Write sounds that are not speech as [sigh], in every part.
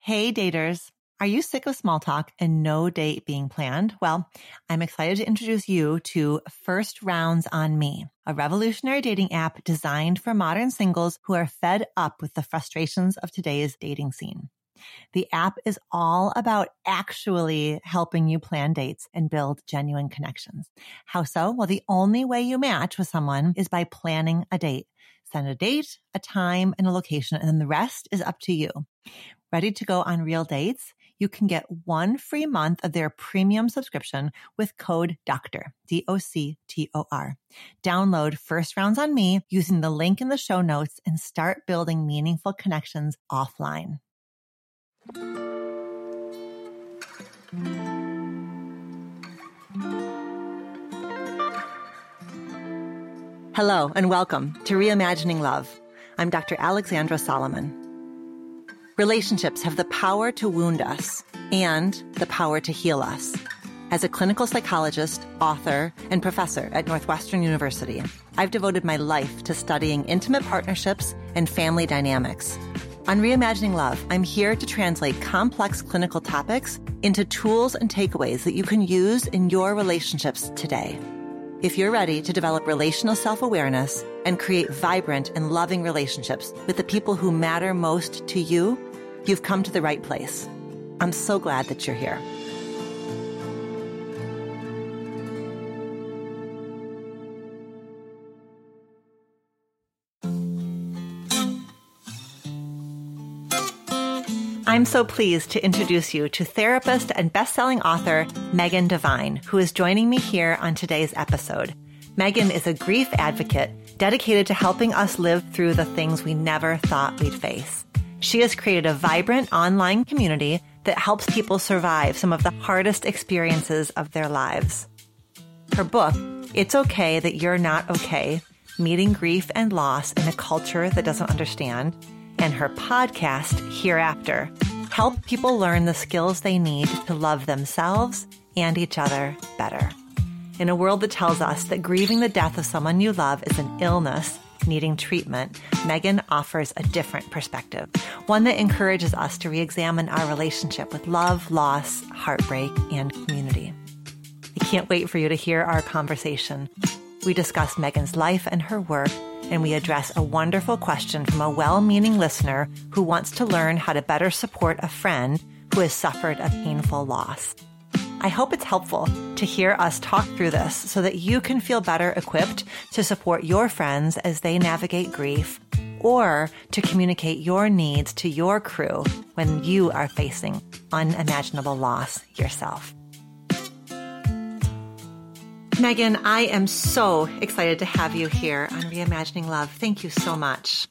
Hey, daters. Are you sick of small talk and no date being planned? Well, I'm excited to introduce you to First Rounds on Me, a revolutionary dating app designed for modern singles who are fed up with the frustrations of today's dating scene. The app is all about actually helping you plan dates and build genuine connections. How so? Well, the only way you match with someone is by planning a date. Send a date, a time, and a location, and then the rest is up to you. Ready to go on real dates? You can get one free month of their premium subscription with code DOCTOR, D-O-C-T-O-R. Download First Rounds on Me using the link in the show notes and start building meaningful connections offline. Hello and welcome to Reimagining Love. I'm Dr. Alexandra Solomon. Relationships have the power to wound us and the power to heal us. As a clinical psychologist, author, and professor at Northwestern University, I've devoted my life to studying intimate partnerships and family dynamics. On Reimagining Love, I'm here to translate complex clinical topics into tools and takeaways that you can use in your relationships today. If you're ready to develop relational self awareness and create vibrant and loving relationships with the people who matter most to you, you've come to the right place. I'm so glad that you're here. I'm so pleased to introduce you to therapist and best-selling author Megan Devine, who is joining me here on today's episode. Megan is a grief advocate dedicated to helping us live through the things we never thought we'd face. She has created a vibrant online community that helps people survive some of the hardest experiences of their lives. Her book, It's Okay That You're Not Okay, Meeting Grief and Loss in a Culture That Doesn't Understand, and her podcast, Here After, help people learn the skills they need to love themselves and each other better. In a world that tells us that grieving the death of someone you love is an illness needing treatment, Megan offers a different perspective, one that encourages us to re-examine our relationship with love, loss, heartbreak, and community. I can't wait for you to hear our conversation. We discuss Megan's life and her work and we address a wonderful question from a well meaning listener who wants to learn how to better support a friend who has suffered a painful loss. I hope it's helpful to hear us talk through this so that you can feel better equipped to support your friends as they navigate grief or to communicate your needs to your crew when you are facing unimaginable loss yourself. Megan, I am so excited to have you here on Reimagining Love. Thank you so much.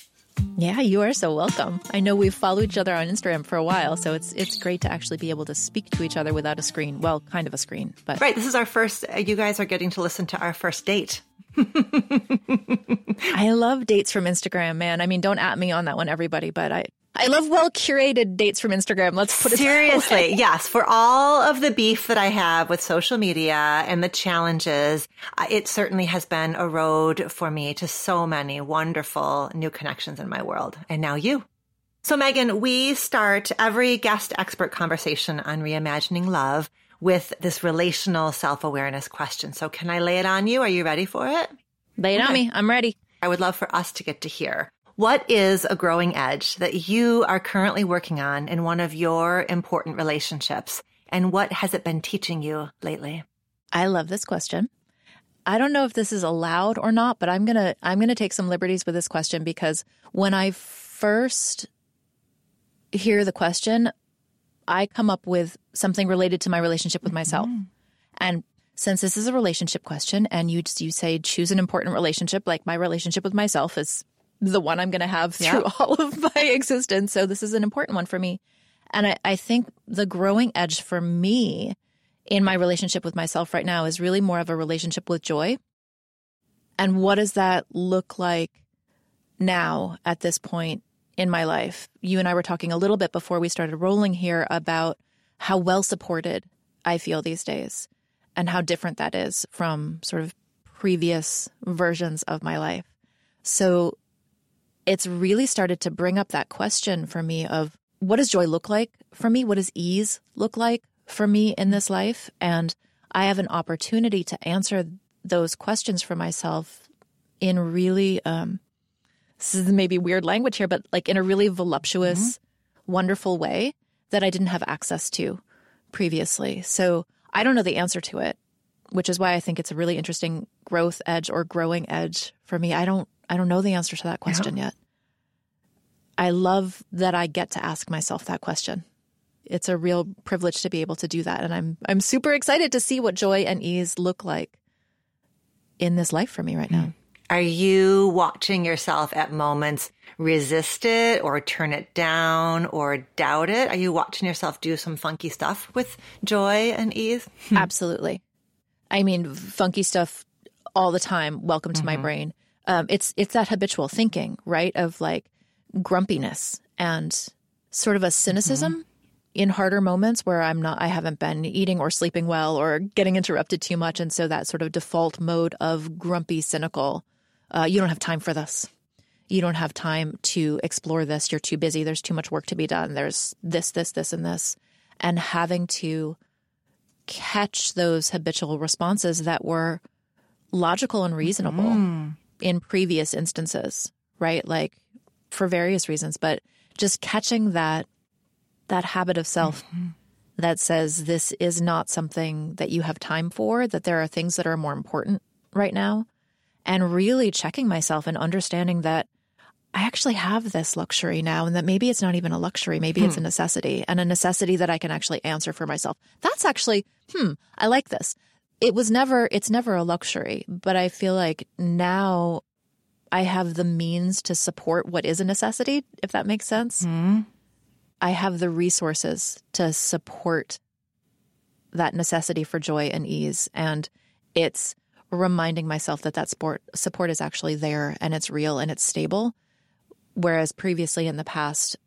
Yeah, you are so welcome. I know we've followed each other on Instagram for a while, so it's it's great to actually be able to speak to each other without a screen. Well, kind of a screen, but Right, this is our first uh, you guys are getting to listen to our first date. [laughs] I love dates from Instagram, man. I mean, don't at me on that one everybody, but I I love well curated dates from Instagram. Let's put it seriously. Yes, for all of the beef that I have with social media and the challenges, it certainly has been a road for me to so many wonderful new connections in my world. And now you. So Megan, we start every guest expert conversation on reimagining love with this relational self-awareness question. So can I lay it on you? Are you ready for it? Lay it okay. on me. I'm ready. I would love for us to get to hear what is a growing edge that you are currently working on in one of your important relationships? And what has it been teaching you lately? I love this question. I don't know if this is allowed or not, but I'm going to I'm going to take some liberties with this question because when I first hear the question, I come up with something related to my relationship with myself. Mm-hmm. And since this is a relationship question and you you say choose an important relationship like my relationship with myself is the one I'm going to have through yeah. [laughs] all of my existence. So this is an important one for me. And I, I think the growing edge for me in my relationship with myself right now is really more of a relationship with joy. And what does that look like now at this point in my life? You and I were talking a little bit before we started rolling here about how well supported I feel these days and how different that is from sort of previous versions of my life. So it's really started to bring up that question for me of what does joy look like for me? What does ease look like for me in this life? And I have an opportunity to answer those questions for myself in really, um, this is maybe weird language here, but like in a really voluptuous, mm-hmm. wonderful way that I didn't have access to previously. So I don't know the answer to it, which is why I think it's a really interesting growth edge or growing edge for me. I don't I don't know the answer to that question yeah. yet. I love that I get to ask myself that question. It's a real privilege to be able to do that and I'm I'm super excited to see what joy and ease look like in this life for me right now. Are you watching yourself at moments resist it or turn it down or doubt it? Are you watching yourself do some funky stuff with joy and ease? Hmm. Absolutely. I mean, funky stuff all the time. Welcome to mm-hmm. my brain. Um, it's it's that habitual thinking, right? Of like grumpiness and sort of a cynicism mm-hmm. in harder moments where I'm not, I haven't been eating or sleeping well or getting interrupted too much, and so that sort of default mode of grumpy, cynical uh, you don't have time for this. You don't have time to explore this. You're too busy. There's too much work to be done. There's this, this, this, and this. And having to catch those habitual responses that were logical and reasonable mm. In previous instances, right? Like for various reasons, but just catching that that habit of self mm-hmm. that says this is not something that you have time for, that there are things that are more important right now and really checking myself and understanding that I actually have this luxury now and that maybe it's not even a luxury. Maybe hmm. it's a necessity and a necessity that I can actually answer for myself. That's actually, hmm, I like this. It was never, it's never a luxury, but I feel like now I have the means to support what is a necessity, if that makes sense. Hmm. I have the resources to support that necessity for joy and ease. And it's, reminding myself that that support support is actually there and it's real and it's stable whereas previously in the past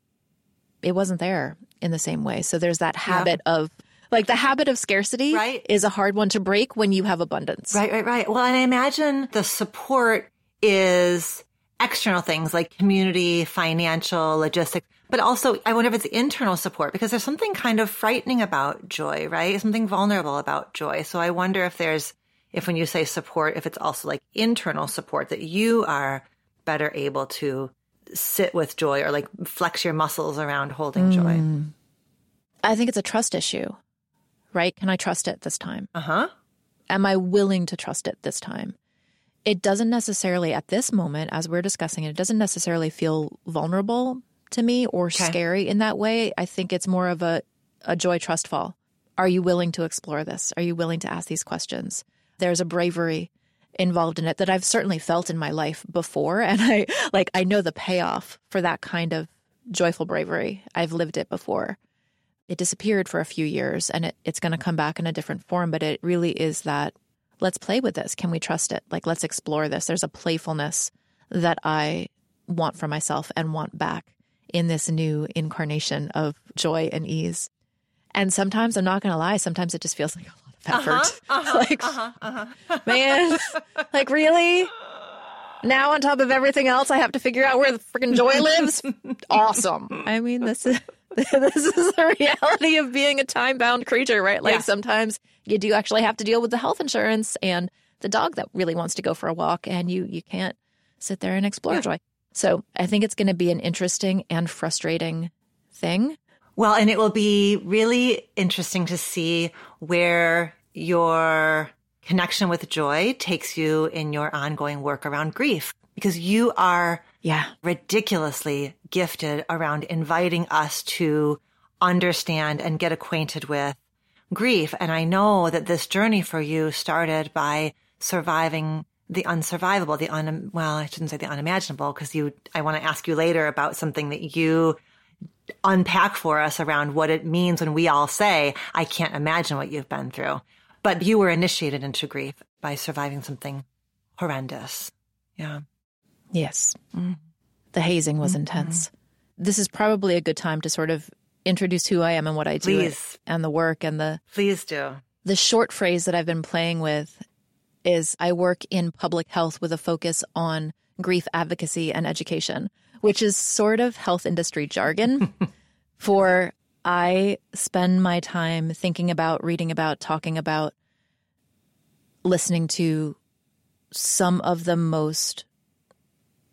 it wasn't there in the same way so there's that habit yeah. of like the habit of scarcity right. is a hard one to break when you have abundance right right right well and i imagine the support is external things like community financial logistics but also i wonder if it's internal support because there's something kind of frightening about joy right something vulnerable about joy so i wonder if there's if when you say support, if it's also like internal support that you are better able to sit with joy or like flex your muscles around holding mm. joy. I think it's a trust issue, right? Can I trust it this time? Uh huh. Am I willing to trust it this time? It doesn't necessarily, at this moment, as we're discussing it, it doesn't necessarily feel vulnerable to me or okay. scary in that way. I think it's more of a, a joy trust fall. Are you willing to explore this? Are you willing to ask these questions? there's a bravery involved in it that I've certainly felt in my life before. [laughs] And I like, I know the payoff for that kind of joyful bravery. I've lived it before. It disappeared for a few years and it, it's going to come back in a different form, but it really is that let's play with this. Can we trust it? Like, let's explore this. There's a playfulness that I want for myself and want back in this new incarnation of joy and ease. And sometimes I'm not going to lie, sometimes it just feels like a lot of effort. Uh-huh, [laughs] uh-huh, like, uh-huh, uh-huh. [laughs] man, like really? Now on top of everything else, I have to figure out where the freaking joy lives. [laughs] awesome. I mean, this is [laughs] this is the reality of being a time bound creature, right? Like yeah. sometimes you do actually have to deal with the health insurance and the dog that really wants to go for a walk, and you you can't sit there and explore yeah. joy. So I think it's going to be an interesting and frustrating thing. Well, and it will be really interesting to see where your connection with joy takes you in your ongoing work around grief because you are yeah ridiculously gifted around inviting us to understand and get acquainted with grief and i know that this journey for you started by surviving the unsurvivable the un well i shouldn't say the unimaginable because you i want to ask you later about something that you unpack for us around what it means when we all say, I can't imagine what you've been through. But you were initiated into grief by surviving something horrendous. Yeah. Yes. Mm. The hazing was mm-hmm. intense. This is probably a good time to sort of introduce who I am and what I do Please. and the work and the Please do. The short phrase that I've been playing with is I work in public health with a focus on grief advocacy and education which is sort of health industry jargon [laughs] For I spend my time thinking about, reading about, talking about, listening to some of the most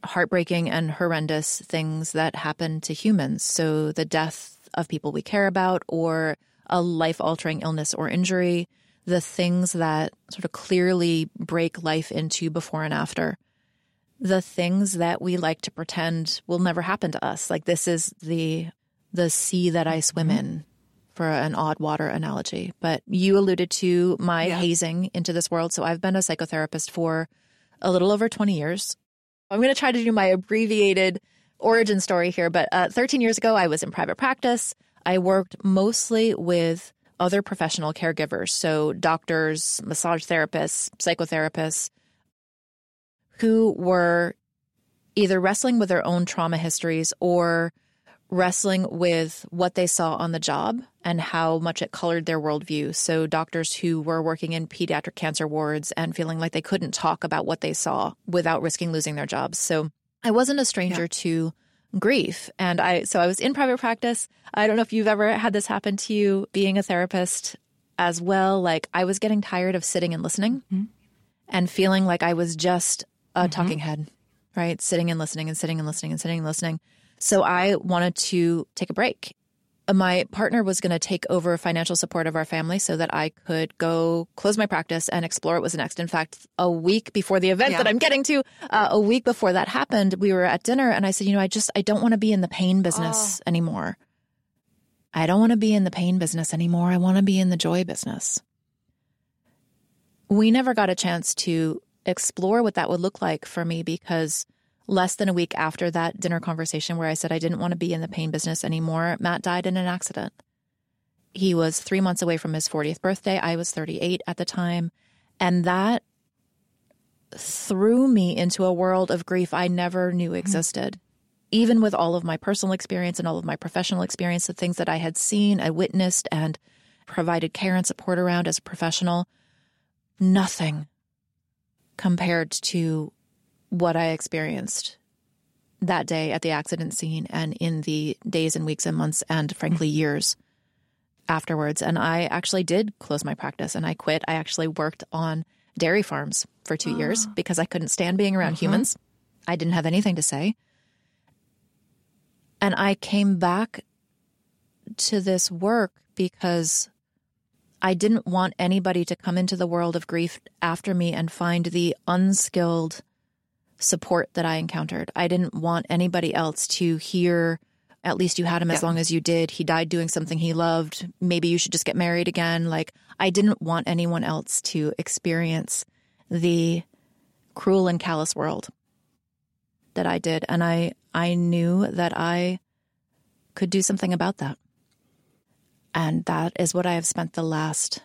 heartbreaking and horrendous things that happen to humans. So, the death of people we care about, or a life altering illness or injury, the things that sort of clearly break life into before and after, the things that we like to pretend will never happen to us. Like, this is the the sea that I swim mm-hmm. in for an odd water analogy. But you alluded to my yeah. hazing into this world. So I've been a psychotherapist for a little over 20 years. I'm going to try to do my abbreviated origin story here. But uh, 13 years ago, I was in private practice. I worked mostly with other professional caregivers, so doctors, massage therapists, psychotherapists, who were either wrestling with their own trauma histories or wrestling with what they saw on the job and how much it colored their worldview. So, doctors who were working in pediatric cancer wards and feeling like they couldn't talk about what they saw without risking losing their jobs. So, I wasn't a stranger yeah. to grief. And I, so I was in private practice. I don't know if you've ever had this happen to you being a therapist as well. Like, I was getting tired of sitting and listening mm-hmm. and feeling like I was just a mm-hmm. talking head, right? Sitting and listening and sitting and listening and sitting and listening. So I wanted to take a break. My partner was going to take over financial support of our family so that I could go close my practice and explore what was next. In fact, a week before the event yeah. that I'm getting to, uh, a week before that happened, we were at dinner and I said, you know, I just, I don't want to be in the pain business oh. anymore. I don't want to be in the pain business anymore. I want to be in the joy business. We never got a chance to explore what that would look like for me because less than a week after that dinner conversation where I said I didn't want to be in the pain business anymore, Matt died in an accident. He was three months away from his 40th birthday. I was 38 at the time. And that threw me into a world of grief I never knew mm-hmm. existed. Even with all of my personal experience and all of my professional experience, the things that I had seen, I witnessed, and provided care and support around as a professional, nothing compared to what I experienced that day at the accident scene and in the days and weeks and months and frankly years afterwards. And I actually did close my practice and I quit. I actually worked on dairy farms for two oh. years because I couldn't stand being around uh-huh. humans. I didn't have anything to say. And I came back to this work because I didn't want anybody to come into the world of grief after me and find the unskilled support that I encountered. I didn't want anybody else to hear, at least you had him as long as you did. He died doing something he loved. Maybe you should just get married again. Like, I didn't want anyone else to experience the cruel and callous world that I did. And I, I knew that I could do something about that. And that is what I have spent the last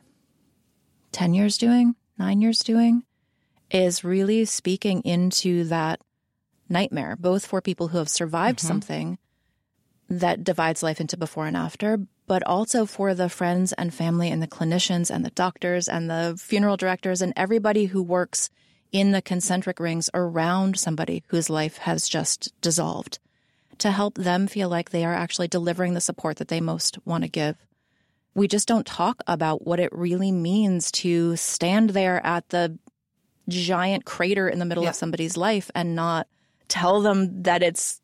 10 years doing, nine years doing is really speaking into that nightmare, both for people who have survived mm-hmm. something that divides life into before and after, but also for the friends and family and the clinicians and the doctors and the funeral directors and everybody who works in the concentric rings around somebody whose life has just dissolved to help them feel like they are actually delivering the support that they most want to give. We just don't talk about what it really means to stand there at the giant crater in the middle yeah. of somebody's life and not tell them that it's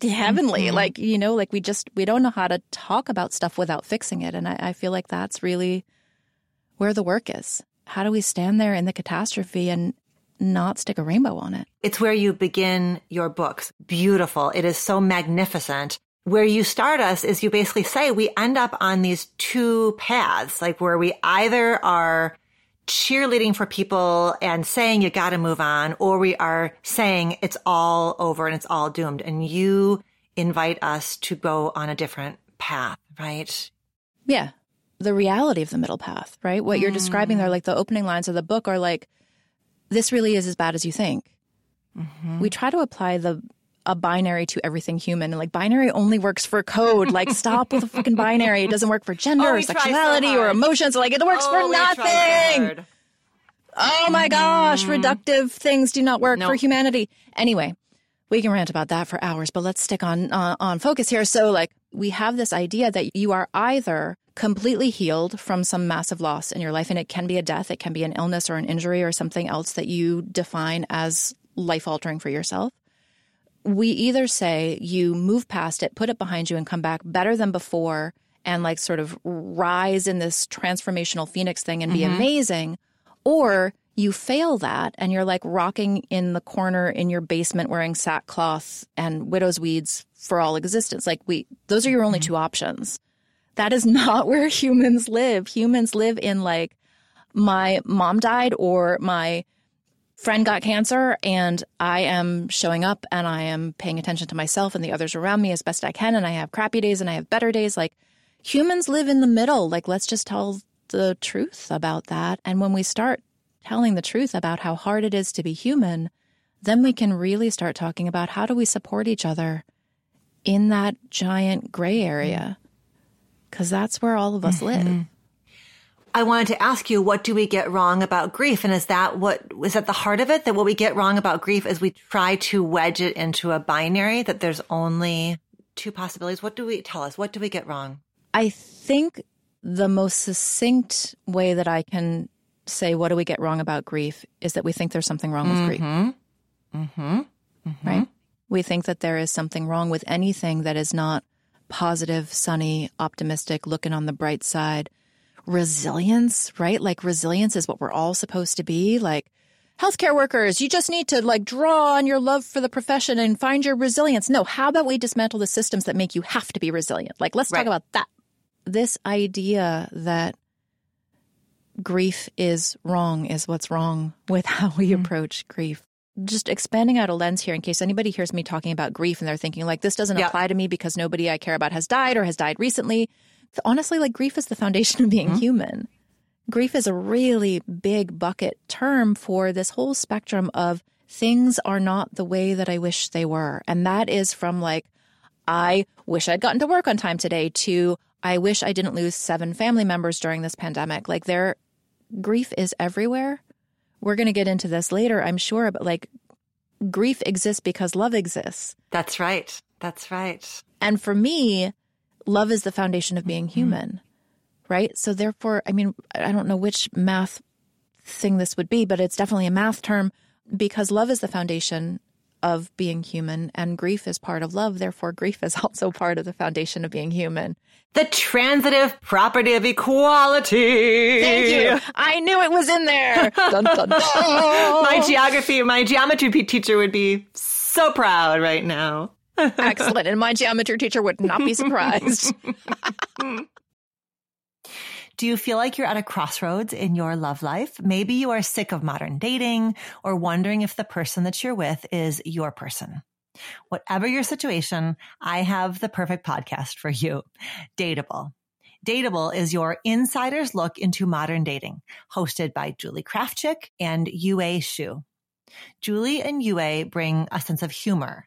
heavenly. Mm-hmm. Like, you know, like we just, we don't know how to talk about stuff without fixing it. And I, I feel like that's really where the work is. How do we stand there in the catastrophe and not stick a rainbow on it? It's where you begin your books. Beautiful. It is so magnificent. Where you start us is you basically say we end up on these two paths, like where we either are cheerleading for people and saying you got to move on, or we are saying it's all over and it's all doomed. And you invite us to go on a different path, right? Yeah. The reality of the middle path, right? What you're describing there, mm. like the opening lines of the book are like, this really is as bad as you think. Mm-hmm. We try to apply the a binary to everything human. And like binary only works for code. Like [laughs] stop with a fucking binary. It doesn't work for gender oh, or sexuality so or emotions. Like it works oh, for nothing. oh my gosh. Mm. Reductive things do not work nope. for humanity. Anyway, we can rant about that for hours, but let's stick on uh, on focus here. So like we have this idea that you are either completely healed from some massive loss in your life, and it can be a death, it can be an illness or an injury or something else that you define as life altering for yourself. We either say you move past it, put it behind you, and come back better than before, and like sort of rise in this transformational phoenix thing and be mm-hmm. amazing, or you fail that and you're like rocking in the corner in your basement wearing sackcloth and widow's weeds for all existence. Like we, those are your only mm-hmm. two options. That is [laughs] not where humans live. Humans live in like, my mom died or my friend got cancer and I am showing up and I am paying attention to myself and the others around me as best I can. And I have crappy days and I have better days. Like humans live in the middle. Like let's just tell the truth about that. And when we start telling the truth about how hard it is to be human, then we can really start talking about how do we support each other in that giant gray area because that's where all of us mm-hmm. live. I wanted to ask you, what do we get wrong about grief? And is that what is at the heart of it? That what we get wrong about grief is we try to wedge it into a binary that there's only two possibilities. What do we tell us? What do we get wrong? I think the most succinct way that I can say, what do we get wrong about grief is that we think there's something wrong with mm-hmm. grief. Mm-hmm. Mm-hmm. Right? We think that there is something wrong with anything that is not positive, sunny, optimistic, looking on the bright side. Resilience, right? Like resilience is what we're all supposed to be. Like healthcare workers, you just need to like draw on your love for the profession and find your resilience. No, how about we dismantle the systems that make you have to be resilient? Like let's right. talk about that. This idea that grief is wrong is what's wrong with [laughs] how we mm-hmm. approach grief just expanding out a lens here in case anybody hears me talking about grief and they're thinking like this doesn't yeah. apply to me because nobody I care about has died or has died recently. Honestly, like grief is the foundation of being mm-hmm. human. Grief is a really big bucket term for this whole spectrum of things are not the way that I wish they were. And that is from like, I wish I'd gotten to work on time today to I wish I didn't lose seven family members during this pandemic. Like their grief is everywhere we're going to get into this later, I'm sure, but like grief exists because love exists. That's right. That's right. And for me, love is the foundation of being mm-hmm. human, right? So therefore, I mean, I don't know which math thing this would be, but it's definitely a math term because love is the foundation of being human and grief is part of love. Therefore, grief is [laughs] also part of the foundation of being human. The transitive property of equality. Thank you. I knew it was in there. [laughs] dun, dun, dun. my geography, my geometry teacher would be so proud right now. Excellent. And my geometry teacher would not be surprised. [laughs] Do you feel like you're at a crossroads in your love life? Maybe you are sick of modern dating or wondering if the person that you're with is your person. Whatever your situation, I have the perfect podcast for you. Dateable. Dateable is your insider's look into modern dating, hosted by Julie Krafchick and Yue Xu. Julie and Yue bring a sense of humor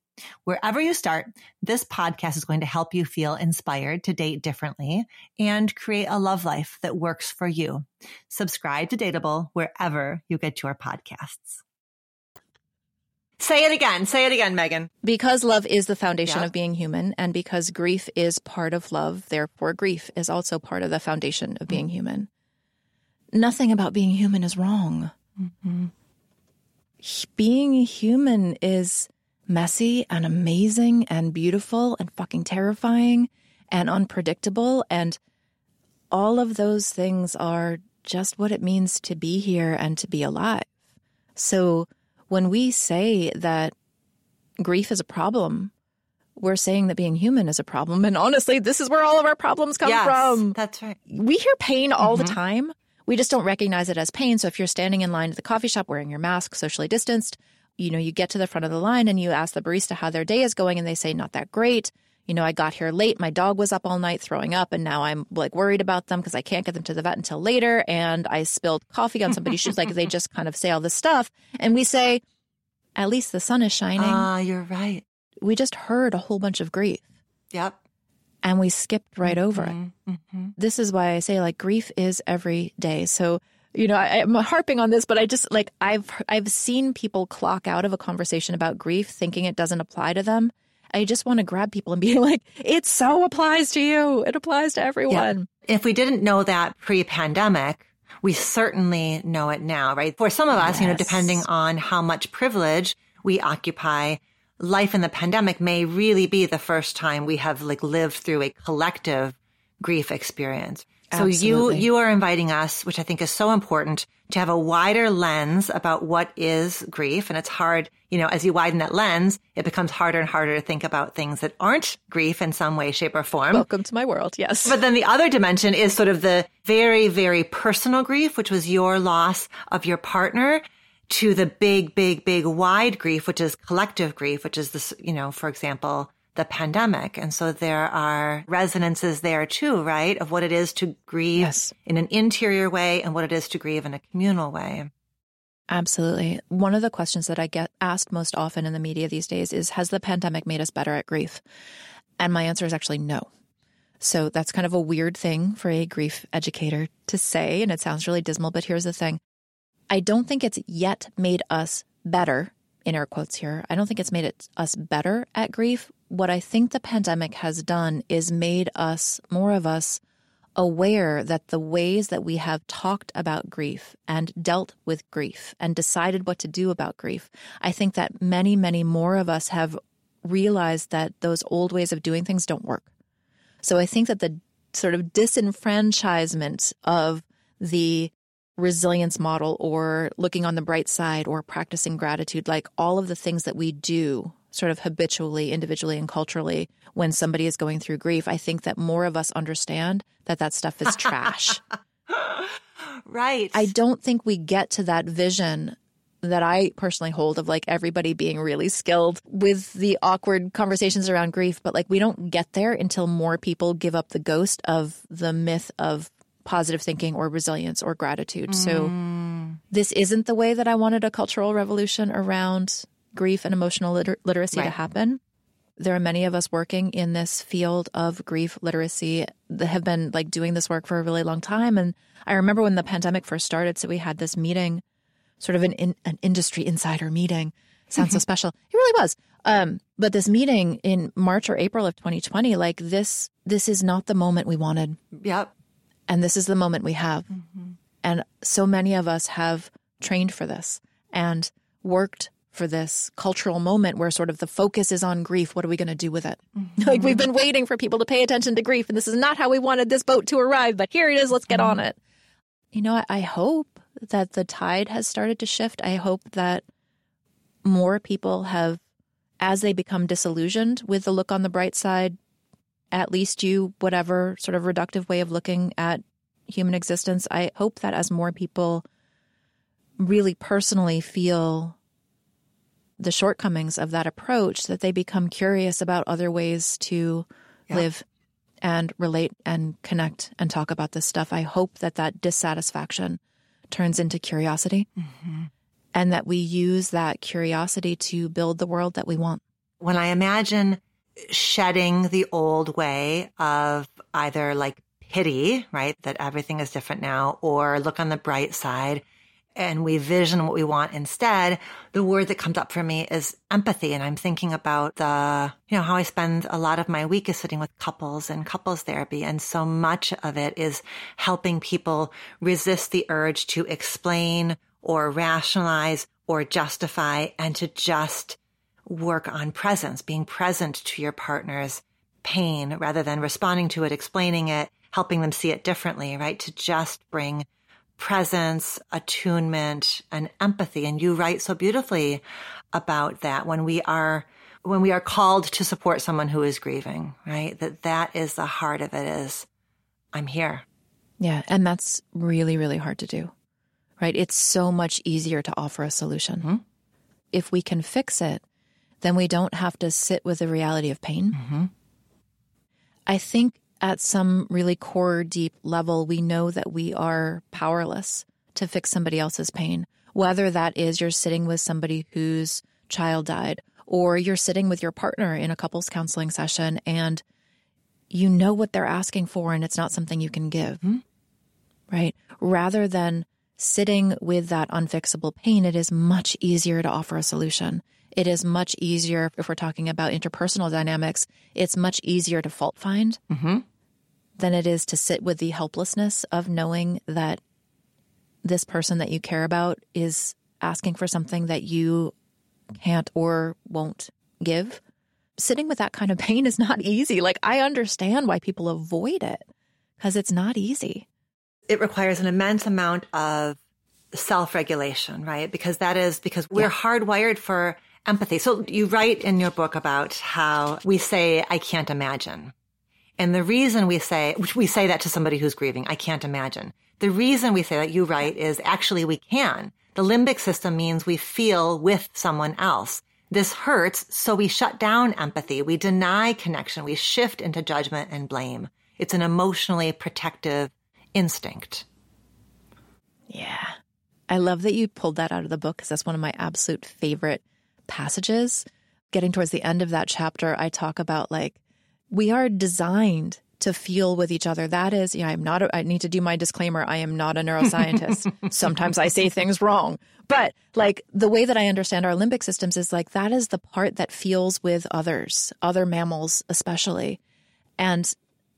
Wherever you start, this podcast is going to help you feel inspired to date differently and create a love life that works for you. Subscribe to Dateable wherever you get your podcasts. Say it again. Say it again, Megan. Because love is the foundation of being human, and because grief is part of love, therefore, grief is also part of the foundation of being mm-hmm. human. Nothing about being human is wrong. Mm-hmm. Being human is messy and amazing and beautiful and fucking terrifying and unpredictable. And all of those things are just what it means to be here and to be alive. So when we say that grief is a problem, we're saying that being human is a problem. And honestly, this is where all of our problems come yes, from. That's right. We hear pain all mm-hmm. the time. We just don't recognize it as pain. So if you're standing in line at the coffee shop wearing your mask, socially distanced, you know, you get to the front of the line and you ask the barista how their day is going and they say, not that great. you know, I got here late. My dog was up all night throwing up, and now I'm like worried about them because I can't get them to the vet until later. And I spilled coffee on somebody's shoes. Like they just kind of say all this stuff. And we say, at least the sun is shining. Ah, you're right. We just heard a whole bunch of grief. Yep. And we skipped right over it. Mm-hmm. This is why I say like grief is every day. So you know, I, am harping on this, but I just like I've I've seen people clock out of a conversation about grief thinking it doesn't apply to them. I just want to grab people and be [laughs] like, it so applies to you. It applies to everyone. Yeah. If we didn't know that pre-pandemic, we certainly know it now, right? For some of us, yes. you know, depending on how much privilege we occupy, life in the pandemic may really be the first time we have like lived through a collective grief experience. So you you are inviting us, which I think is so important, to have a wider lens about what is grief. And it's hard, you know, as you widen that lens, it becomes harder and harder to think about things that aren't grief in some way, shape, or form. Welcome to my world, yes. But then the other dimension is sort of the very, very personal grief, which was your loss of your partner to the big, big, big wide grief, which is collective grief, which is this, you know, for example, the pandemic. And so there are resonances there too, right? Of what it is to grieve yes. in an interior way and what it is to grieve in a communal way. Absolutely. One of the questions that I get asked most often in the media these days is Has the pandemic made us better at grief? And my answer is actually no. So that's kind of a weird thing for a grief educator to say. And it sounds really dismal, but here's the thing I don't think it's yet made us better, in air quotes here. I don't think it's made it, us better at grief what I think the pandemic has done is made us, more of us, aware that the ways that we have talked about grief and dealt with grief and decided what to do about grief, I think that many, many more of us have realized that those old ways of doing things don't work. So I think that the sort of disenfranchisement of the resilience model or looking on the bright side or practicing gratitude, like all of the things that we do sort of habitually, individually, and culturally when somebody is going through grief, I think that more of us understand that that stuff is trash. [laughs] right. I don't think we get to that vision that I personally hold of like everybody being really skilled with the awkward conversations around grief, but like we don't get there until more people give up the ghost of the myth of positive thinking or resilience or gratitude. Mm. So this isn't the way that I wanted a cultural revolution around grief and emotional liter- literacy right. to happen. There are many of us working in this field of grief literacy that have been like doing this work for a really long time. And I remember when the pandemic first started, so we had this meeting, sort of an in, an industry insider meeting. Sounds so special. It really was. Um, but this meeting in March or April of 2020, like this, this is not the moment we wanted. Yep. And this is the moment we have. Mm-hmm. And so many of us have trained for this and worked for this cultural moment where sort of the focus is on grief. What are we going to do with it? Mm-hmm. like we've been waiting for people to pay attention to grief, and this is not how we wanted this boat to arrive, but here it is. Let's get mm-hmm. on it. You know, I, I hope that the tide has started to shift. I hope that more people have, as they become disillusioned with the look on the bright side, at least you, whatever sort of reductive way of looking at human existence, I hope that as more people really personally feel the shortcomings of that approach that they become curious about other ways to yeah. live and relate and connect and talk about this stuff. I hope that that dissatisfaction turns into curiosity mm-hmm. and that we use that curiosity to build the world that we want. When I imagine shedding the old way of either like pity, right, that everything is different now, or look on the bright side, and we vision what we want instead, the word that comes up for me is empathy. And I'm thinking about the, you know, how I spend a lot of my week is sitting with couples and couples therapy. And so much of it is helping people resist the urge to explain or rationalize or justify and to just work on presence, being present to your partner's pain rather than responding to it, explaining it, helping them see it differently, right? To just bring presence, attunement, and empathy. And you write so beautifully about that when we are when we are called to support someone who is grieving, right? That that is the heart of it is I'm here. Yeah, and that's really really hard to do. Right? It's so much easier to offer a solution. Mm-hmm. If we can fix it, then we don't have to sit with the reality of pain. Mm-hmm. I think at some really core, deep level, we know that we are powerless to fix somebody else's pain, whether that is you're sitting with somebody whose child died, or you're sitting with your partner in a couples counseling session and you know what they're asking for and it's not something you can give, mm-hmm. right? Rather than sitting with that unfixable pain, it is much easier to offer a solution. It is much easier, if we're talking about interpersonal dynamics, it's much easier to fault find mm-hmm. Than it is to sit with the helplessness of knowing that this person that you care about is asking for something that you can't or won't give. Sitting with that kind of [laughs] pain is not easy. Like, I understand why people avoid it because it's not easy. It requires an immense amount of self regulation, right? Because that is because we're yeah. hardwired for empathy. So you write in your book about how we say, I can't imagine. And the reason we say, we say that to somebody who's grieving, I can't imagine. The reason we say that, you write, is actually we can. The limbic system means we feel with someone else. This hurts, so we shut down empathy. We deny connection. We shift into judgment and blame. It's an emotionally protective instinct. Yeah. I love that you pulled that out of the book because that's one of my absolute favorite passages. Getting towards the end of that chapter, I talk about like we are designed to feel with each other. That is, yeah, I'm not, a, I need to do my disclaimer. I am not a neuroscientist. [laughs] Sometimes I say things wrong, but like the way that I understand our limbic systems is like that is the part that feels with others, other mammals especially. And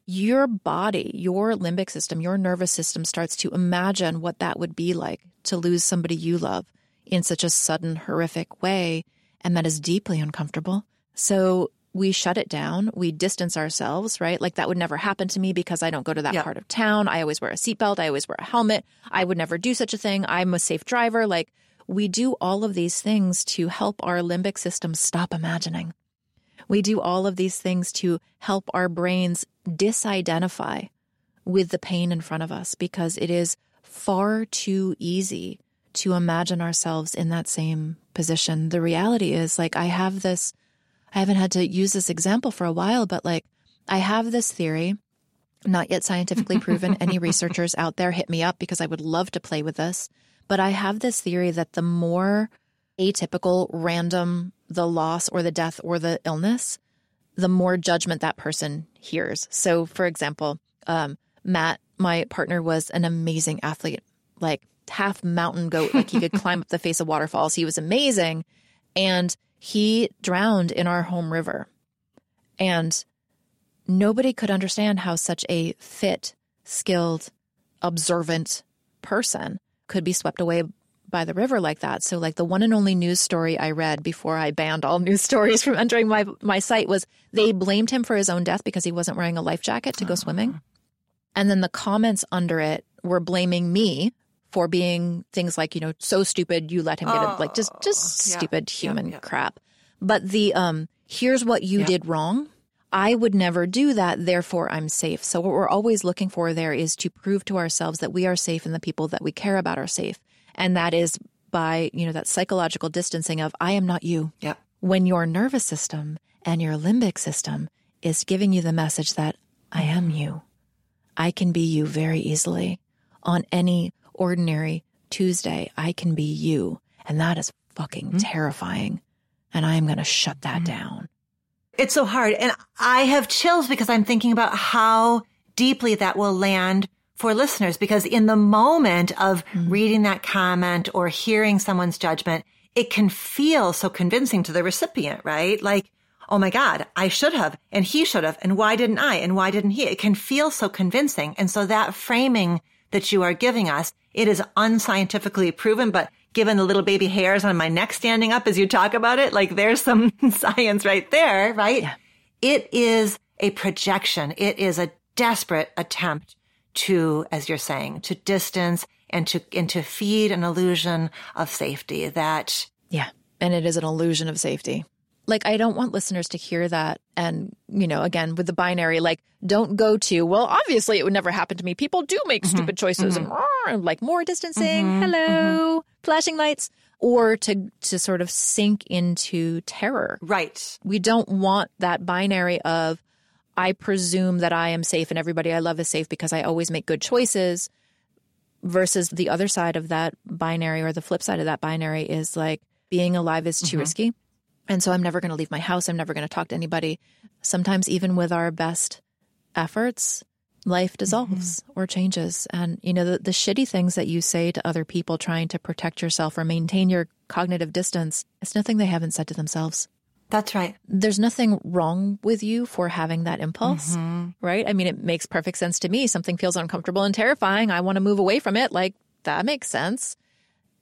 your body, your limbic system, your nervous system starts to imagine what that would be like to lose somebody you love in such a sudden, horrific way. And that is deeply uncomfortable. So we shut it down. We distance ourselves, right? Like that would never happen to me because I don't go to that part of town. I always wear a seatbelt. I always wear a helmet. I would never do such a thing. I'm a safe driver. Like we do all of these things to help our limbic system stop imagining. We do all of these things to help our brains disidentify with the pain in front of us because it is far too easy to imagine ourselves in that same position. The reality is like I have this I haven't had to use this example for a while, but like I have this theory, not yet scientifically proven. [laughs] Any researchers out there hit me up because I would love to play with this. But I have this theory that the more atypical, random the loss or the death or the illness, the more judgment that person hears. So, for example, um, Matt, my partner, was an amazing athlete, like half mountain goat, like he could [laughs] climb up the face of waterfalls. He was amazing. And he drowned in our home river. And nobody could understand how such a fit, skilled, observant person could be swept away by the river like that. So like the one and only news story I read before I banned all [laughs] news stories from entering my my sight was they blamed him for his own death because he wasn't wearing a life jacket to go ah. swimming. And then the comments under it were blaming me for being things like, you know, so stupid you let him get it, like just just yeah, stupid human yeah, yeah. crap. But the um here's what you did wrong. I would never do that, therefore I'm safe. So what we're always looking for there is to prove to ourselves that we are safe and the people that we care about are safe. And that is by, you know, that psychological distancing of I am not you. Yeah. When your nervous system and your limbic system is giving you the message that I am you. I can be you very easily on any ordinary Tuesday, I can be you. And that is fucking mm-hmm. terrifying. And I am going to shut that mm-hmm. down. It's so hard. And I have chills because I'm thinking about how deeply that will land for listeners. Because in the moment of mm-hmm. reading that comment or hearing someone's judgment, it can feel so convincing to the recipient, right? Like, oh my God, I should have, and he should have, and why didn't I, and why didn't he? It can feel so convincing. And so that framing that you are giving us it is unscientifically proven, but given the little baby hairs on my neck standing up as you talk about it, like there's some [laughs] science right there, right? Yeah. It is a projection. It is a desperate attempt to, as you're saying, to distance and to, and to feed an illusion of safety that. Yeah. And it is an illusion of safety like I don't want listeners to hear that and you know again with the binary like don't go to well obviously it would never happen to me people do make mm-hmm. stupid choices mm-hmm. and, and, like more distancing mm-hmm. hello mm-hmm. flashing lights or to to sort of sink into terror right we don't want that binary of I presume that I am safe and everybody I love is safe because I always make good choices versus the other side of that binary or the flip side of that binary is like being alive is too mm-hmm. risky. And so I'm never going to leave my house. I'm never going to talk to anybody. Sometimes, even with our best efforts, life dissolves mm-hmm. or changes. And, you know, the, the shitty things that you say to other people trying to protect yourself or maintain your cognitive distance, it's nothing they haven't said to themselves. That's right. There's nothing wrong with you for having that impulse, mm-hmm. right? I mean, it makes perfect sense to me. Something feels uncomfortable and terrifying. I want to move away from it. Like, that makes sense.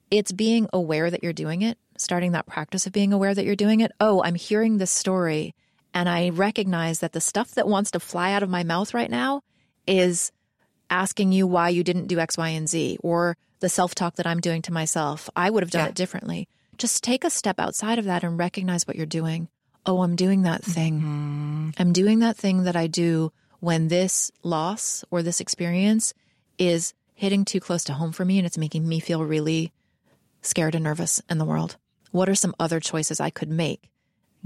It's being aware that you're doing it, starting that practice of being aware that you're doing it. Oh, I'm hearing this story and I recognize that the stuff that wants to fly out of my mouth right now is asking you why you didn't do X, Y, and Z, or the self talk that I'm doing to myself. I would have done yeah. it differently. Just take a step outside of that and recognize what you're doing. Oh, I'm doing that thing. Mm-hmm. I'm doing that thing that I do when this loss or this experience is hitting too close to home for me and it's making me feel really scared and nervous in the world. What are some other choices I could make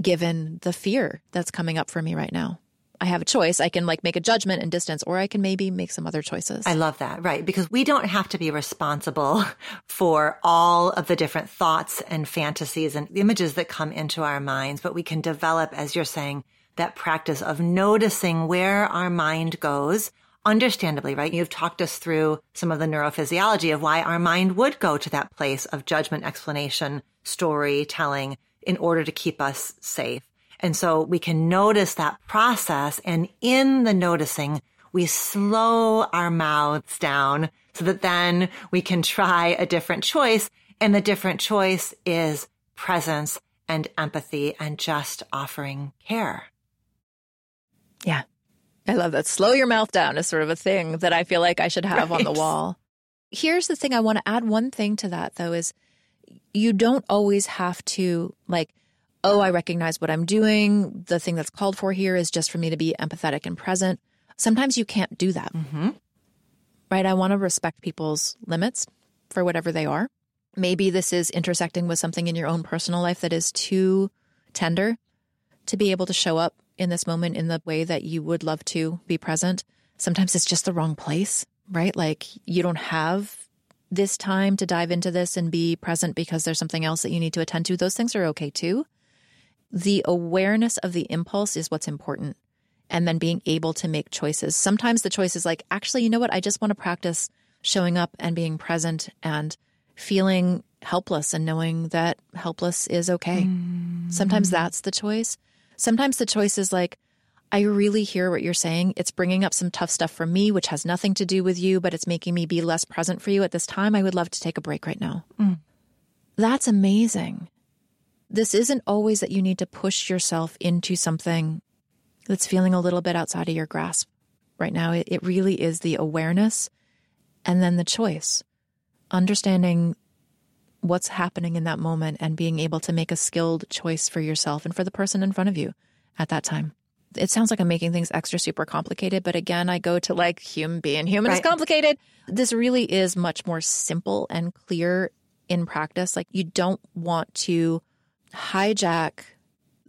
given the fear that's coming up for me right now? I have a choice. I can like make a judgment and distance, or I can maybe make some other choices. I love that. Right. Because we don't have to be responsible [laughs] for all of the different thoughts and fantasies and images that come into our minds, but we can develop, as you're saying, that practice of noticing where our mind goes. Understandably, right? You've talked us through some of the neurophysiology of why our mind would go to that place of judgment, explanation, storytelling in order to keep us safe. And so we can notice that process. And in the noticing, we slow our mouths down so that then we can try a different choice. And the different choice is presence and empathy and just offering care. Yeah. I love that. Slow your mouth down is sort of a thing that I feel like I should have right. on the wall. Here's the thing I want to add one thing to that though is you don't always have to like oh, I recognize what I'm doing. The thing that's called for here is just for me to be empathetic and present. Sometimes you can't do that. Mm-hmm. Right? I want to respect people's limits for whatever they are. Maybe this is intersecting with something in your own personal life that is too tender to be able to show up in this moment in the way that you would love to be present. Sometimes it's just the wrong place, right? Like you don't have this time to dive into this and be present because there's something else that you need to attend to. Those things are okay too the awareness of the impulse is what's important. And then being able to make choices. Sometimes the choice is like, actually, you know what? I just want to practice showing up and being present and feeling helpless and knowing that helpless is okay. Mm. Sometimes that's the choice. Sometimes the choice is like, I really hear what you're saying. It's bringing up some tough stuff for me, which has nothing to do with you, but it's making me be less present for you at this time. I would love to take a break right now. Mm. That's amazing this isn't always that you need to push yourself into something that's feeling a little bit outside of your grasp right now. It, it really is the awareness and then the choice, understanding what's happening in that moment and being able to make a skilled choice for yourself and for the person in front of you at that time. It sounds like I'm making things extra super complicated, but again, I go to like human being human right. is complicated. This really is much more simple and clear in practice. Like you don't want to hijack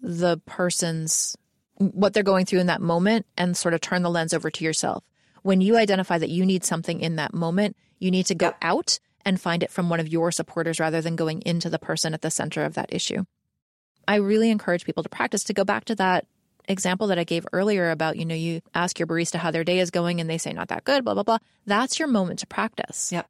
the person's what they're going through in that moment and sort of turn the lens over to yourself. When you identify that you need something in that moment, you need to go out and find it from one of your supporters rather than going into the person at the center of that issue. I really encourage people to practice to go back to that example that I gave earlier about, you know, you ask your barista how their day is going and they say not that good, blah, blah, blah. That's your moment to practice. Yep.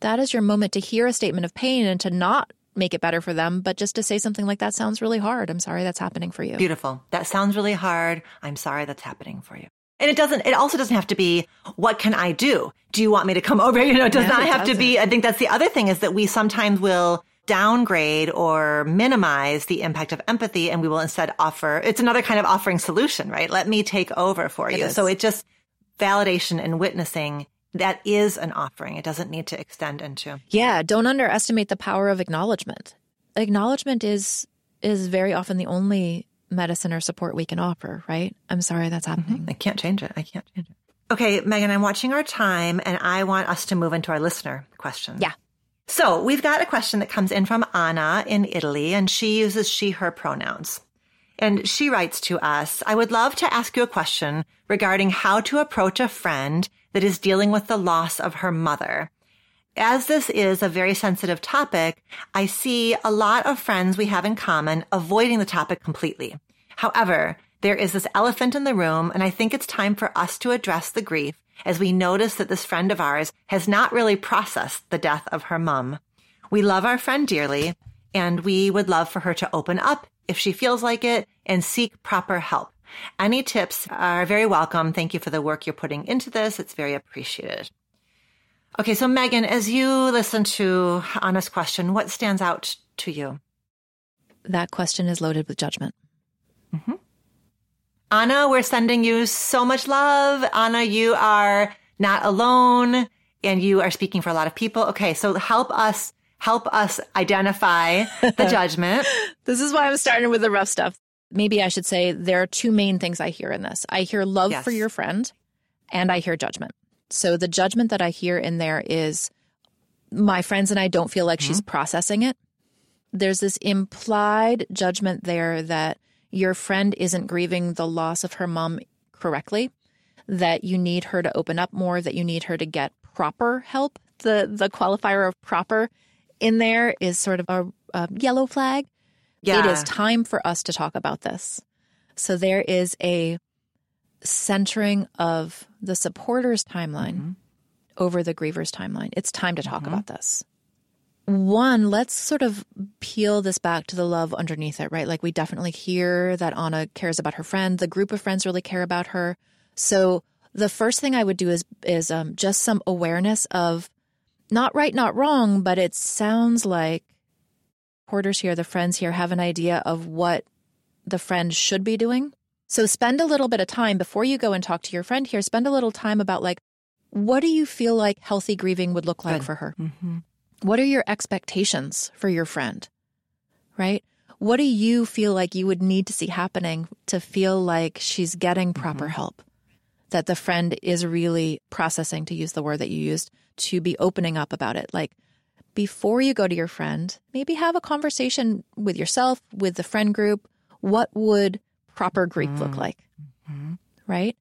That is your moment to hear a statement of pain and to not make it better for them, but just to say something like that sounds really hard. I'm sorry that's happening for you. Beautiful. That sounds really hard. I'm sorry that's happening for you. And it doesn't, it also doesn't have to be, what can I do? Do you want me to come over? [laughs] You know, it does not it have doesn't. to be, I think that's the other thing is that we sometimes will downgrade or minimize the impact of empathy and we will instead offer, it's another kind of offering solution, right? Let me take over for you. So it just, validation and witnessing that is an offering. It doesn't need to extend into. Yeah, don't underestimate the power of acknowledgement. Acknowledgement is is very often the only medicine or support we can offer, right? I'm sorry that's mm-hmm. happening. Mm-hmm. I can't change it. I can't change it. Okay, Megan, I'm watching our time and I want us to move into our listener questions. Yeah. So we've got a question that comes in from Anna in Italy and she uses she, her pronouns. And she writes to us, I would love to ask you a question regarding how to approach a friend that is dealing with the loss of her mother. As this is a very sensitive topic, I see a lot of friends we have in common avoiding the topic completely. However, there is this elephant in the room, and I think it's time for us to address the grief as we notice that this friend of ours has not really processed the death of her mom. We love our friend dearly, and we would love for her to open up if she feels like it and seek proper help. Any tips are very welcome. Thank you for the work you're putting into this. It's very appreciated. Okay, so Megan, as you listen to Anna's question, what stands out to you? That question is loaded with judgment. Mm-hmm. Anna, we're sending you so much love. Anna, you are not alone and you are speaking for a lot of people. Okay, so help us help us identify [laughs] the judgment. this is why I'm starting with the rough stuff. Maybe I should say there are two main things I hear in this. I hear love yes. for your friend and I hear judgment. So the judgment that I hear in there is my friends and I don't feel like mm-hmm. she's processing it. There's this implied judgment there that your friend isn't grieving the loss of her mom correctly, that you need her to open up more, that you need her to get proper help. The the qualifier of proper in there is sort of a, a yellow flag. Yeah. It is time for us to talk about this. So there is a centering of the supporters timeline mm-hmm. over the grievers timeline. It's time to talk mm-hmm. about this. One, let's sort of peel this back to the love underneath it, right? Like we definitely hear that Anna cares about her friend. The group of friends really care about her. So the first thing I would do is is um, just some awareness of not right, not wrong, but it sounds like porters here, the friends here, have an idea of what the friend should be doing. So spend a little bit of time before you go and talk to your friend here. Spend a little time about like, what do you feel like healthy grieving would look like Good. for her? Mm-hmm. What are your expectations for your friend? Right? What do you feel like you would need to see happening to feel like she's getting proper mm-hmm. help? That the friend is really processing, to use the word that you used, to be opening up about it. Like before you go to your friend, maybe have a conversation with yourself, with the friend group. What would proper grief mm-hmm. look like? Mm-hmm. Right?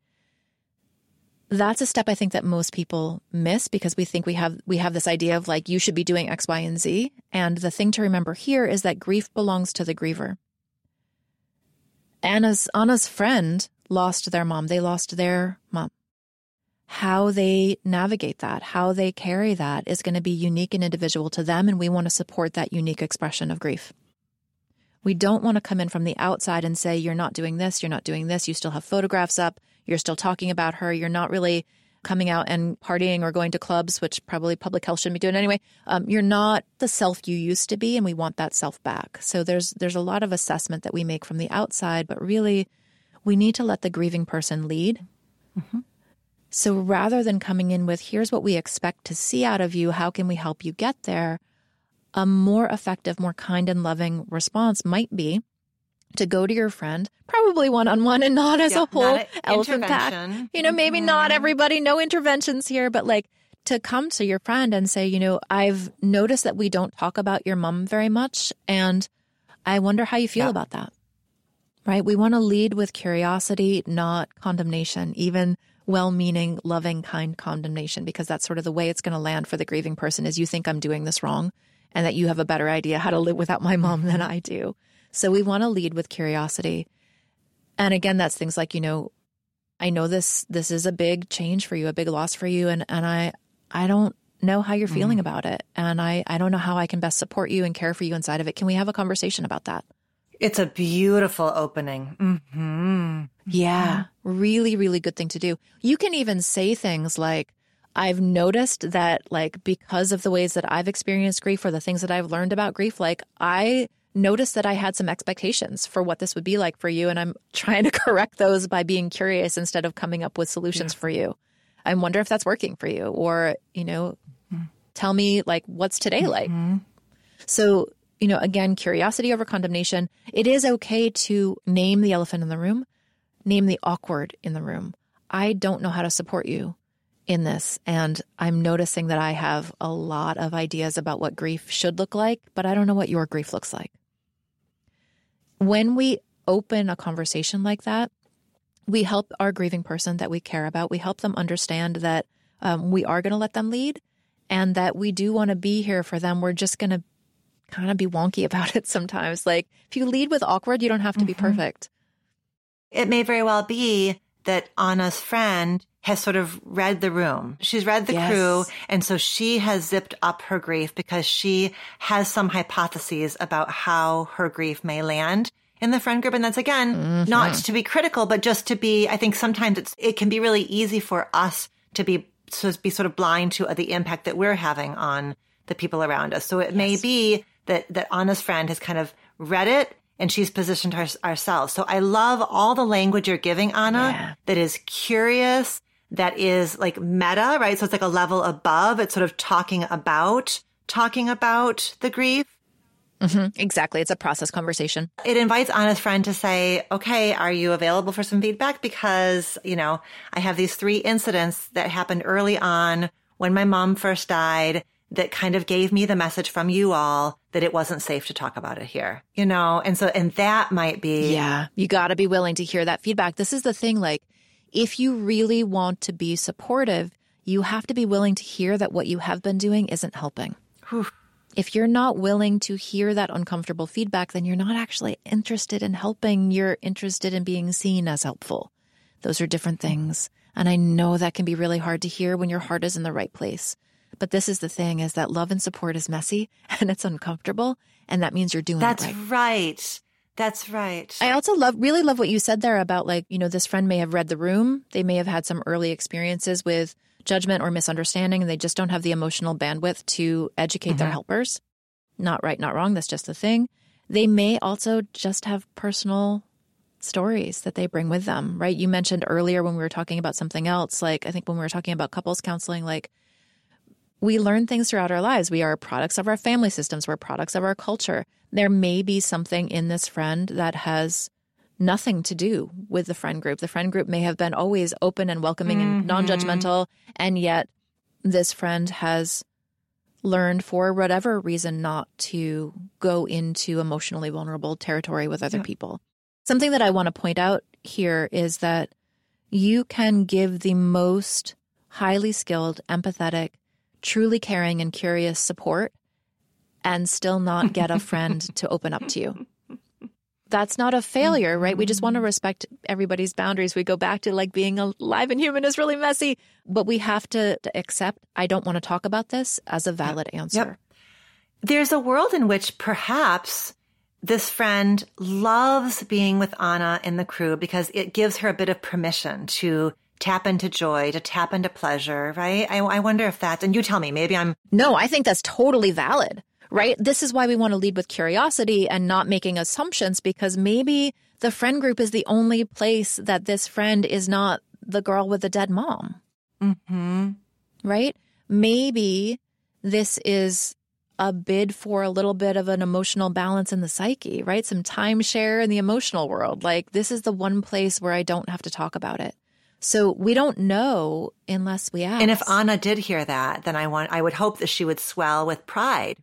That's a step I think that most people miss because we think we have we have this idea of like you should be doing X, Y, and Z. And the thing to remember here is that grief belongs to the griever. Anna's Anna's friend lost their mom. They lost their mom how they navigate that, how they carry that is going to be unique and individual to them. And we want to support that unique expression of grief. We don't want to come in from the outside and say, you're not doing this, you're not doing this, you still have photographs up, you're still talking about her, you're not really coming out and partying or going to clubs, which probably public health shouldn't be doing anyway. Um, you're not the self you used to be, and we want that self back. So there's there's a lot of assessment that we make from the outside, but really, we need to let the grieving person lead. Mm-hmm. So rather than coming in with, here's what we expect to see out of you, how can we help you get there? A more effective, more kind and loving response might be to go to your friend, probably one on one and not as yeah, a whole elephant pack. You know, maybe mm-hmm. not everybody, no interventions here, but like to come to your friend and say, you know, I've noticed that we don't talk about your mom very much. And I wonder how you feel yeah. about that. Right? We want to lead with curiosity, not condemnation, even well meaning, loving, kind condemnation, because that's sort of the way it's going to land for the grieving person is you think I'm doing this wrong and that you have a better idea how to live without my mom than I do. So we want to lead with curiosity. And again, that's things like, you know, I know this this is a big change for you, a big loss for you, and and I I don't know how you're feeling mm. about it. And I, I don't know how I can best support you and care for you inside of it. Can we have a conversation about that? It's a beautiful opening. Mm-hmm. Yeah, really, really good thing to do. You can even say things like, I've noticed that, like, because of the ways that I've experienced grief or the things that I've learned about grief, like, I noticed that I had some expectations for what this would be like for you. And I'm [laughs] trying to correct those by being curious instead of coming up with solutions yeah. for you. I wonder if that's working for you. Or, you know, mm-hmm. tell me, like, what's today like? Mm-hmm. So you know, again, curiosity over condemnation. It is okay to name the elephant in the room, name the awkward in the room. I don't know how to support you in this. And I'm noticing that I have a lot of ideas about what grief should look like, but I don't know what your grief looks like. When we open a conversation like that, we help our grieving person that we care about. We help them understand that um, we are going to let them lead and that we do want to be here for them. We're just going to kind of be wonky [laughs] about it sometimes. Like if you lead with awkward, you don't have to mm-hmm. be perfect. It may very well be that Anna's friend has sort of read the room. She's read the yes. crew. And so she has zipped up her grief because she has some hypotheses about how her grief may land in the friend group. And that's again, mm-hmm. not to be critical, but just to be, I think sometimes it's, it can be really easy for us to be, to be sort of blind to the impact that we're having on the people around us. So it yes. may be that, that Anna's friend has kind of read it and she's positioned her, ourselves. So I love all the language you're giving Anna yeah. that is curious, that is like meta, right? So it's like a level above. It's sort of talking about, talking about the grief. Mm-hmm. Exactly. It's a process conversation. It invites Anna's friend to say, okay, are you available for some feedback? Because, you know, I have these three incidents that happened early on when my mom first died that kind of gave me the message from you all that it wasn't safe to talk about it here, you know? And so, and that might be. Yeah. You got to be willing to hear that feedback. This is the thing. Like, if you really want to be supportive, you have to be willing to hear that what you have been doing isn't helping. If you're not willing to hear that uncomfortable feedback, then you're not actually interested in helping. You're interested in being seen as helpful. Those are different things. And I know that can be really hard to hear when your heart is in the right place. But this is the thing is that love and support is messy [laughs] and it's uncomfortable. And that means you're doing That's right. right. That's right. I also love, really love what you said there about like, you know, this friend may have read the room. They may have had some early experiences with judgment or misunderstanding, and they just don't have the emotional bandwidth to educate mm-hmm. their helpers. Not right, not wrong. That's just the thing. They may also just have personal stories that they bring with them, right? You mentioned earlier when we were talking about something else, like I think when we were talking about couples counseling, like we learn things throughout our lives. We are products of our family systems, we're products of our culture. There may be something in this friend that has nothing to do with the friend group. The friend group may have been always open and welcoming mm-hmm. and non judgmental, and yet this friend has learned for whatever reason not to go into emotionally vulnerable territory with other yeah. people. Something that I want to point out here is that you can give the most highly skilled, empathetic, truly caring and curious support and still not get a friend [laughs] to open up to you. That's not a failure, right? We just want to mm-hmm. respect everybody's boundaries. We go back to like being alive and human is really messy, but we have to, to accept I don't want to talk about this as a valid answer. Yep. There's a world in which perhaps this friend loves being with Anna in the crew because it gives her a bit of permission to tap into joy, to tap into pleasure, right? I, I wonder if that's, and you tell me, maybe I'm. No, I think that's totally valid, right? This is why we want to lead with curiosity and not making assumptions because maybe the friend group is the only place that this friend is not the girl with the dead mom. Mm-hmm. Right? Maybe this is a bid for a little bit of an emotional balance in the psyche, right? Some timeshare in the emotional world. Like, this is the one place where I don't have to talk about it. So we don't know unless we ask. And if Anna did hear that, then I want I would hope that she would swell with pride.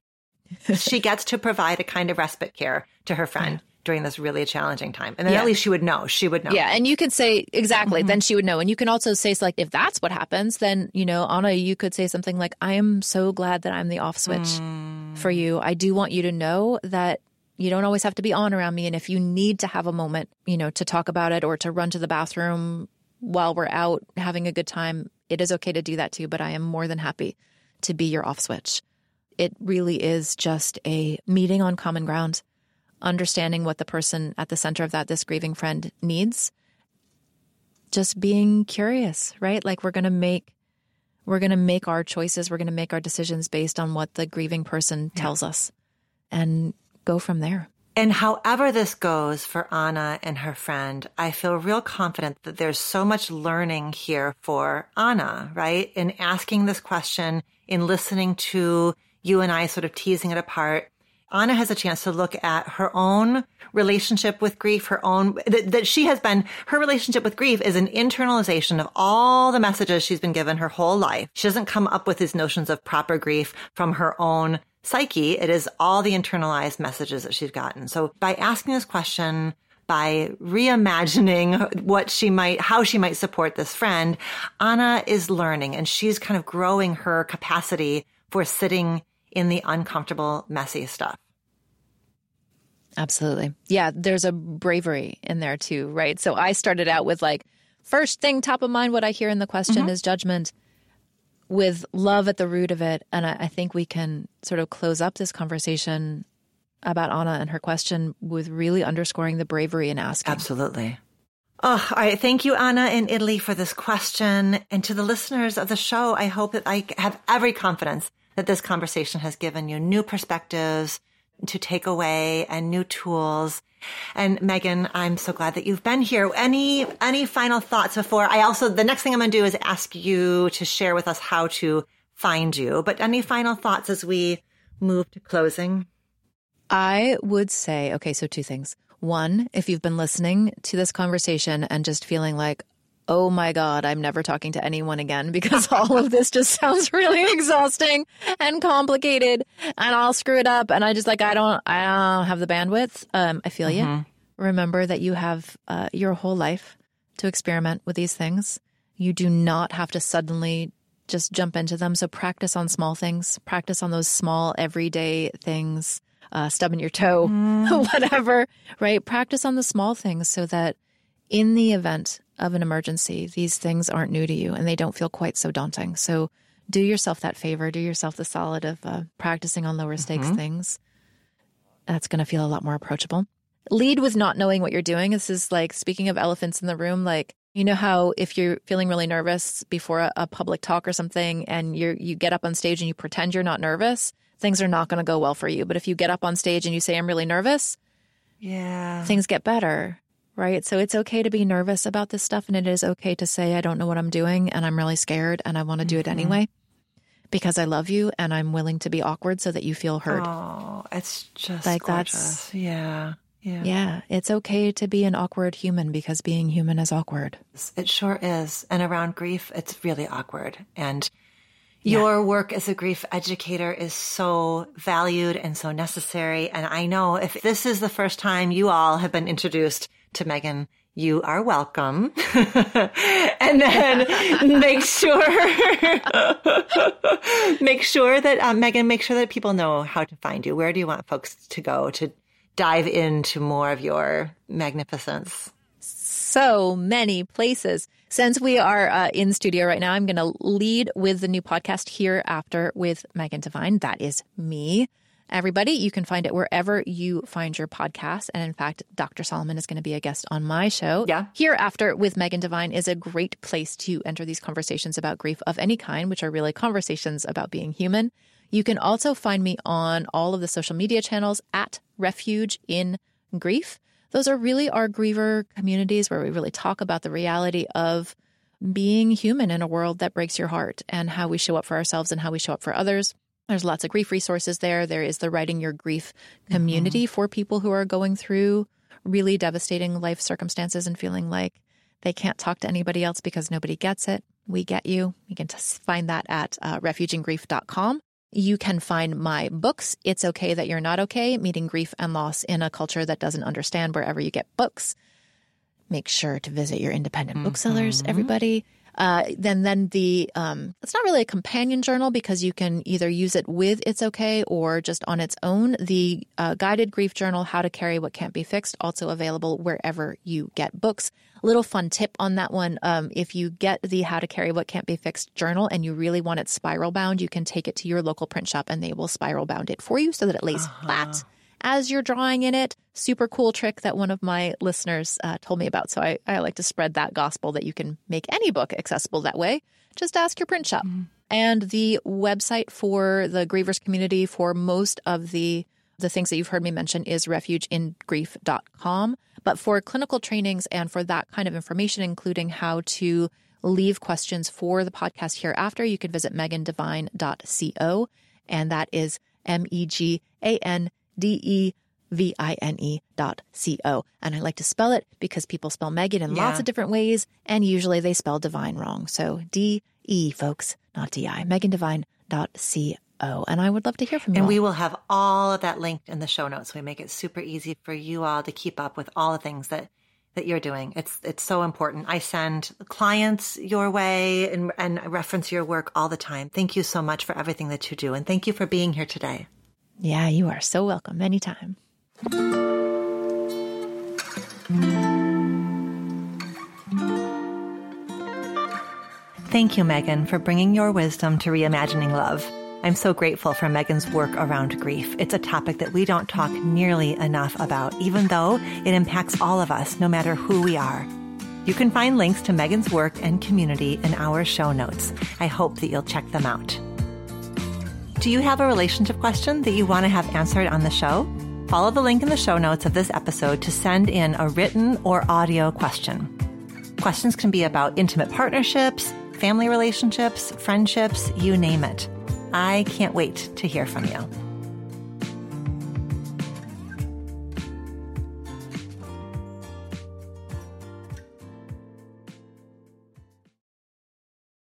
She gets to provide a kind of respite care to her friend. Yeah. During this really challenging time. And then yeah. at least she would know. She would know. Yeah. And you could say, exactly, mm-hmm. then she would know. And you can also say, like, if that's what happens, then, you know, Anna, you could say something like, I am so glad that I'm the off switch mm. for you. I do want you to know that you don't always have to be on around me. And if you need to have a moment, you know, to talk about it or to run to the bathroom while we're out having a good time, it is okay to do that too. But I am more than happy to be your off switch. It really is just a meeting on common ground, understanding what the person at the center of that, this grieving friend, needs. Just being curious, right? Like we're going to make we're going to make our choices, we're going to make our decisions based on what the grieving person tells us and go from there. And however this goes for Anna and her friend, I feel real confident that there's so much learning here for Anna, right? In asking this question, in listening to you and I sort of teasing it apart. Anna has a chance to look at her own relationship with grief, her own, that, that, she has been, her relationship with grief is an internalization of all the messages she's been given her whole life. She doesn't come up with these notions of proper grief from her own psyche. It is all the internalized messages that she's gotten. So by asking this question, by reimagining what she might, how she might support this friend, Anna is learning and she's kind of growing her capacity for sitting in the uncomfortable, messy stuff. Absolutely. Yeah, there's a bravery in there too, right? So I started out with like, first thing top of mind, what I hear in the question mm-hmm. is judgment with love at the root of it. And I, I think we can sort of close up this conversation about Anna and her question with really underscoring the bravery in asking. Absolutely. Oh, all right. Thank you, Anna in Italy, for this question. And to the listeners of the show, I hope that I have every confidence that this conversation has given you new perspectives to take away and new tools. And Megan, I'm so glad that you've been here. Any any final thoughts before I also the next thing I'm going to do is ask you to share with us how to find you. But any final thoughts as we move to closing? I would say, okay, so two things. One, if you've been listening to this conversation and just feeling like, oh my God, I'm never talking to anyone again because [laughs] all of this just sounds really exhausting and complicated and I'll screw it up. And I just like, I don't, I don't have the bandwidth. Um, I feel mm-hmm. you. Remember that you have uh, your whole life to experiment with these things. You do not have to suddenly just jump into them. So practice on small things, practice on those small everyday things, uh, stubbing your toe, [laughs] mm. whatever, right? Practice on the small things so that in the event of an emergency, these things aren't new to you and they don't feel quite so daunting. So do yourself that favor, do yourself the solid of uh, practicing on lower stakes mm-hmm. things. That's going to feel a lot more approachable. Lead with not knowing what you're doing. This is like speaking of elephants in the room, like you know how if you're feeling really nervous before a, a public talk or something and you you get up on stage and you pretend you're not nervous, things are not going to go well for you. But if you get up on stage and you say I'm really nervous, yeah. Things get better right? So it's okay to be nervous about this stuff. And it is okay to say, I don't know what I'm doing and I'm really scared and I want to do it mm-hmm. anyway because I love you and I'm willing to be awkward so that you feel heard. Oh, it's just like gorgeous. that's, yeah. Yeah. Yeah. It's okay to be an awkward human because being human is awkward. It sure is. And around grief, it's really awkward. And your work as a grief educator is so valued and so necessary. And I know if this is the first time you all have been introduced to Megan, you are welcome. [laughs] and then make sure, [laughs] make sure that, um, Megan, make sure that people know how to find you. Where do you want folks to go to dive into more of your magnificence? So many places. Since we are uh, in studio right now, I'm going to lead with the new podcast Here After with Megan Devine. That is me everybody. You can find it wherever you find your podcast. And in fact, Dr. Solomon is going to be a guest on my show. Yeah. Here After with Megan Devine is a great place to enter these conversations about grief of any kind, which are really conversations about being human. You can also find me on all of the social media channels at Refuge in Grief. Those are really our griever communities where we really talk about the reality of being human in a world that breaks your heart and how we show up for ourselves and how we show up for others. There's lots of grief resources there. There is the Writing Your Grief community mm-hmm. for people who are going through really devastating life circumstances and feeling like they can't talk to anybody else because nobody gets it. We get you. You can find that at uh, refugeingrief.com. You can find my books, It's Okay That You're Not Okay, Meeting Grief and Loss in a Culture That Doesn't Understand, wherever you get books. Make sure to visit your independent mm-hmm. booksellers, everybody. Uh, then then the um, it's not really a companion journal because you can either use it with It's Okay or just on its own. The uh, guided grief journal, How to Carry What Can't Be Fixed, also available wherever you get books. Little fun tip on that one: um, if you get the How to Carry What Can't Be Fixed journal and you really want it spiral bound, you can take it to your local print shop and they will spiral bound it for you so that it lays uh-huh. flat as you're drawing in it. Super cool trick that one of my listeners uh, told me about. So I, I like to spread that gospel that you can make any book accessible that way. Just ask your print shop. Mm-hmm. And the website for the grievers community for most of the the things that you've heard me mention is refugeingrief.com. But for clinical trainings and for that kind of information, including how to leave questions for the podcast Here After, you can visit megandevine.co. And that is M E G A N D E V I N E dot C O. And I like to spell it because people spell Megan in yeah. lots of different ways, and usually they spell Devine wrong. So D E, folks, not D I. Megan Devine dot C Oh, and I would love to hear from you. And all. we will have all of that linked in the show notes. We make it super easy for you all to keep up with all the things that that you're doing. It's it's so important. I send clients your way and and reference your work all the time. Thank you so much for everything that you do and thank you for being here today. Yeah, you are so welcome anytime. Thank you, Megan, for bringing your wisdom to reimagining love. I'm so grateful for Megan's work around grief. It's a topic that we don't talk nearly enough about, even though it impacts all of us, no matter who we are. You can find links to Megan's work and community in our show notes. I hope that you'll check them out. Do you have a relationship question that you want to have answered on the show? Follow the link in the show notes of this episode to send in a written or audio question. Questions can be about intimate partnerships, family relationships, friendships, you name it. I can't wait to hear from you.